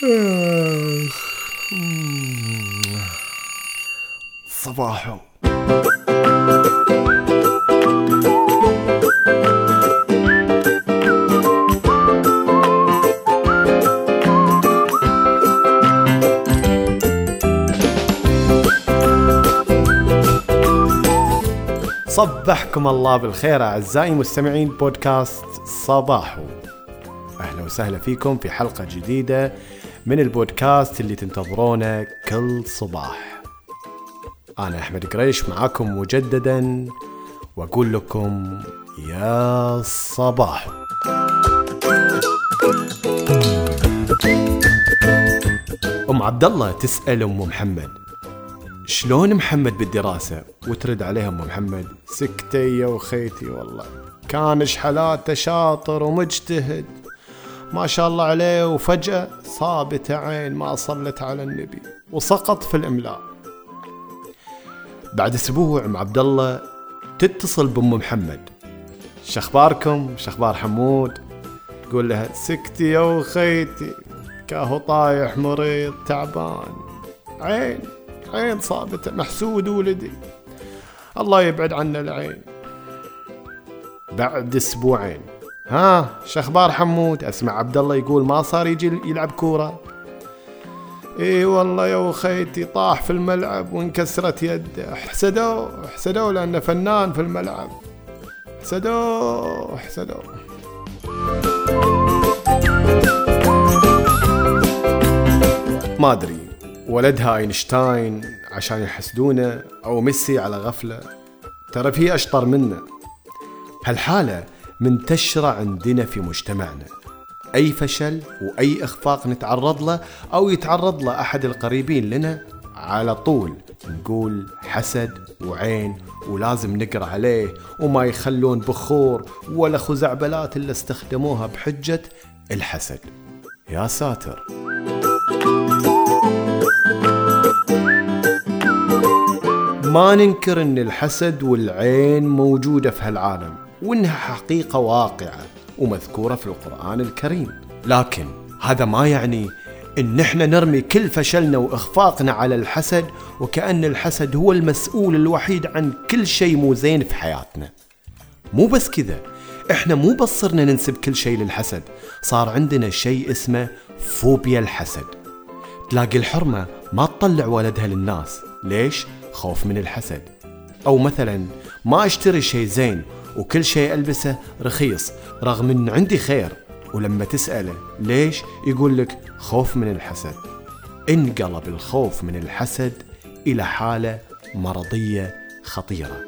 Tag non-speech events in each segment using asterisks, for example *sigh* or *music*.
صباحو. صبحكم الله بالخير أعزائي مستمعين بودكاست صباحو. أهلا وسهلا فيكم في حلقة جديدة من البودكاست اللي تنتظرونه كل صباح. أنا أحمد قريش معاكم مجددا وأقول لكم يا صباح. أم عبد الله تسأل أم محمد شلون محمد بالدراسة؟ وترد عليها أم محمد سكتي يا وخيتي والله. كان شحالاته شاطر ومجتهد. ما شاء الله عليه وفجأة صابته عين ما صلت على النبي وسقط في الإملاء. بعد أسبوع ام عبد الله تتصل بأم محمد. شخباركم؟ شخبار حمود. تقول لها سكتي يا وخيتي كاهو طايح مريض تعبان. عين عين صابته محسود ولدي. الله يبعد عنا العين. بعد أسبوعين ها شخبار حمود أسمع عبد الله يقول ما صار يجي يلعب كورة. إي والله يا وخيتي طاح في الملعب وانكسرت يده حسدوه حسدوه لأنه فنان في الملعب. حسدوه حسدوه ما أدري ولدها اينشتاين عشان يحسدونه أو ميسي على غفلة. ترى في أشطر منه. هالحاله منتشره عندنا في مجتمعنا. أي فشل وأي إخفاق نتعرض له أو يتعرض له أحد القريبين لنا على طول نقول حسد وعين ولازم نقرأ عليه وما يخلون بخور ولا خزعبلات اللي استخدموها بحجة الحسد. يا ساتر. ما ننكر إن الحسد والعين موجودة في هالعالم. وانها حقيقة واقعة ومذكورة في القرآن الكريم. لكن هذا ما يعني إن إحنا نرمي كل فشلنا وإخفاقنا على الحسد وكأن الحسد هو المسؤول الوحيد عن كل شيء مو زين في حياتنا. مو بس كذا إحنا مو بس صرنا ننسب كل شيء للحسد صار عندنا شيء اسمه فوبيا الحسد. تلاقي الحرمة ما تطلع ولدها للناس. ليش؟ خوف من الحسد. أو مثلا ما أشتري شيء زين وكل شيء ألبسه رخيص رغم أن عندي خير. ولما تسأله ليش يقول لك خوف من الحسد. انقلب الخوف من الحسد إلى حالة مرضية خطيرة.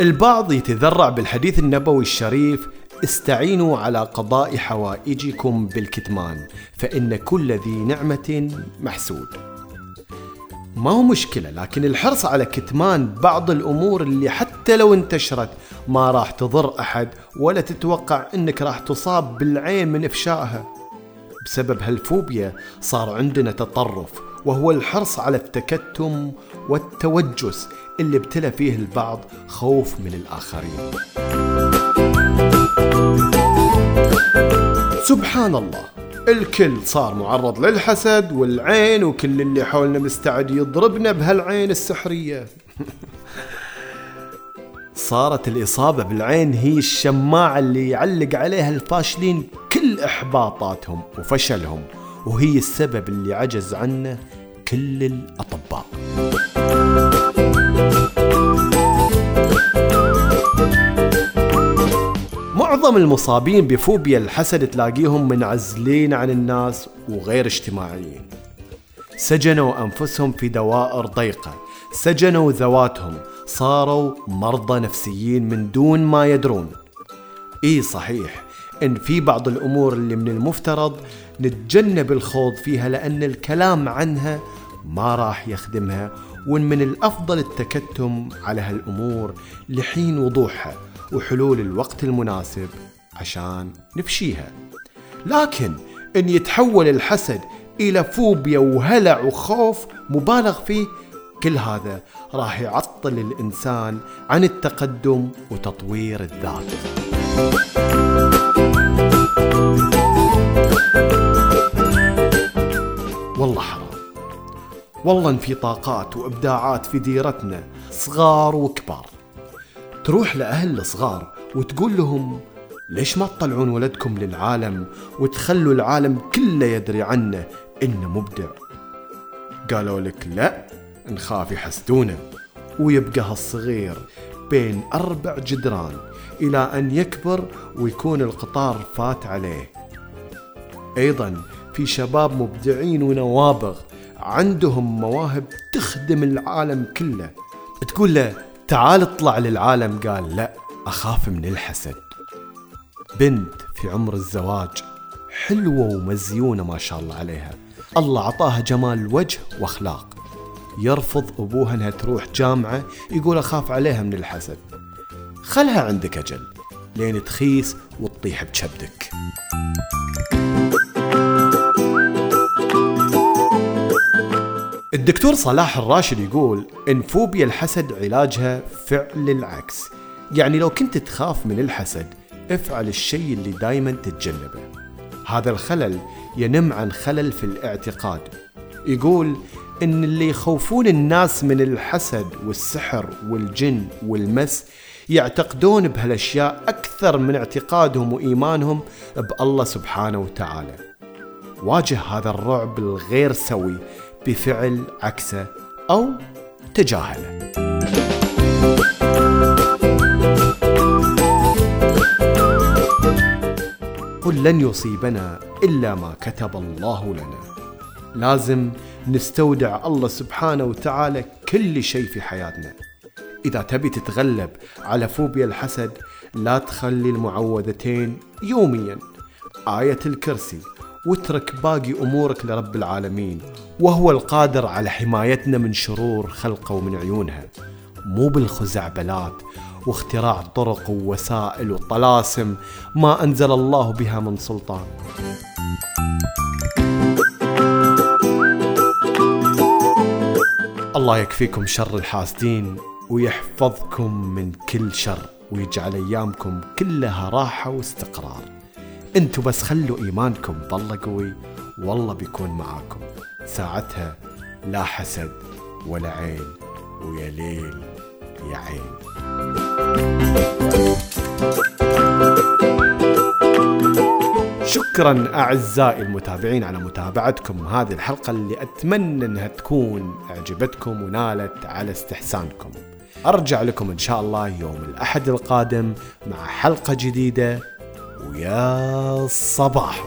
البعض يتذرع بالحديث النبوي الشريف استعينوا على قضاء حوائجكم بالكتمان فإن كل ذي نعمة محسود. ما هو مشكلة لكن الحرص على كتمان بعض الأمور اللي حتى لو انتشرت ما راح تضر أحد ولا تتوقع أنك راح تصاب بالعين من إفشائها. بسبب هالفوبيا صار عندنا تطرف وهو الحرص على التكتم والتوجس اللي ابتلى فيه البعض خوف من الآخرين. سبحان الله. الكل صار معرض للحسد والعين وكل اللي حولنا مستعد يضربنا بهالعين السحرية. *laughs* صارت الإصابة بالعين هي الشماعة اللي يعلق عليها الفاشلين كل إحباطاتهم وفشلهم وهي السبب اللي عجز عنه كل الأطباء. معظم المصابين بفوبيا الحسد تلاقيهم منعزلين عن الناس وغير اجتماعيين. سجنوا أنفسهم في دوائر ضيقة. سجنوا ذواتهم. صاروا مرضى نفسيين من دون ما يدرون. إي صحيح إن في بعض الأمور اللي من المفترض نتجنب الخوض فيها لأن الكلام عنها ما راح يخدمها وان من الأفضل التكتم على هالأمور لحين وضوحها. وحلول الوقت المناسب عشان نفشيها. لكن إن يتحول الحسد إلى فوبيا وهلع وخوف مبالغ فيه كل هذا راح يعطل الإنسان عن التقدم وتطوير الذات. والله حرام. والله إن في طاقات وإبداعات في ديرتنا صغار وكبار. تروح لأهل الصغار وتقول لهم ليش ما تطلعون ولدكم للعالم وتخلوا العالم كله يدري عنه إنه مبدع؟ قالوا لك لا نخاف يحسدونه. ويبقى هالصغير بين أربع جدران إلى أن يكبر ويكون القطار فات عليه. أيضا في شباب مبدعين ونوابغ عندهم مواهب تخدم العالم كله. تقول له تعال اطلع للعالم. قال لا أخاف من الحسد. بنت في عمر الزواج حلوة ومزيونة ما شاء الله عليها. الله عطاها جمال وجه وأخلاق. يرفض أبوها إنها تروح جامعة يقول أخاف عليها من الحسد. خلها عندك أجل لين تخيس وتطيح بكبدك الدكتور صلاح الراشد يقول إن فوبيا الحسد علاجها فعل العكس. يعني لو كنت تخاف من الحسد افعل الشيء اللي دايما تتجنبه. هذا الخلل ينم عن خلل في الاعتقاد. يقول إن اللي يخوفون الناس من الحسد والسحر والجن والمس يعتقدون بهالأشياء أكثر من اعتقادهم وإيمانهم بألله سبحانه وتعالى. واجه هذا الرعب الغير سوي بفعل عكسه أو تجاهله. قل لن يصيبنا إلا ما كتب الله لنا. لازم نستودع الله سبحانه وتعالى كل شيء في حياتنا. إذا تبي تتغلب على فوبيا الحسد لا تخلي المعوذتين يوميا. آية الكرسي. واترك باقي أمورك لرب العالمين وهو القادر على حمايتنا من شرور خلقه ومن عيونها مو بالخزعبلات واختراع طرق ووسائل وطلاسم ما أنزل الله بها من سلطان. الله يكفيكم شر الحاسدين ويحفظكم من كل شر ويجعل أيامكم كلها راحة واستقرار. أنتوا بس خلوا إيمانكم بالله قوي والله بيكون معاكم. ساعتها لا حسد ولا عين ويا ليل يا عين. شكرا أعزائي المتابعين على متابعتكم هذه الحلقة اللي أتمنى إنها تكون أعجبتكم ونالت على استحسانكم. أرجع لكم إن شاء الله يوم الأحد القادم مع حلقة جديدة ويا صباح.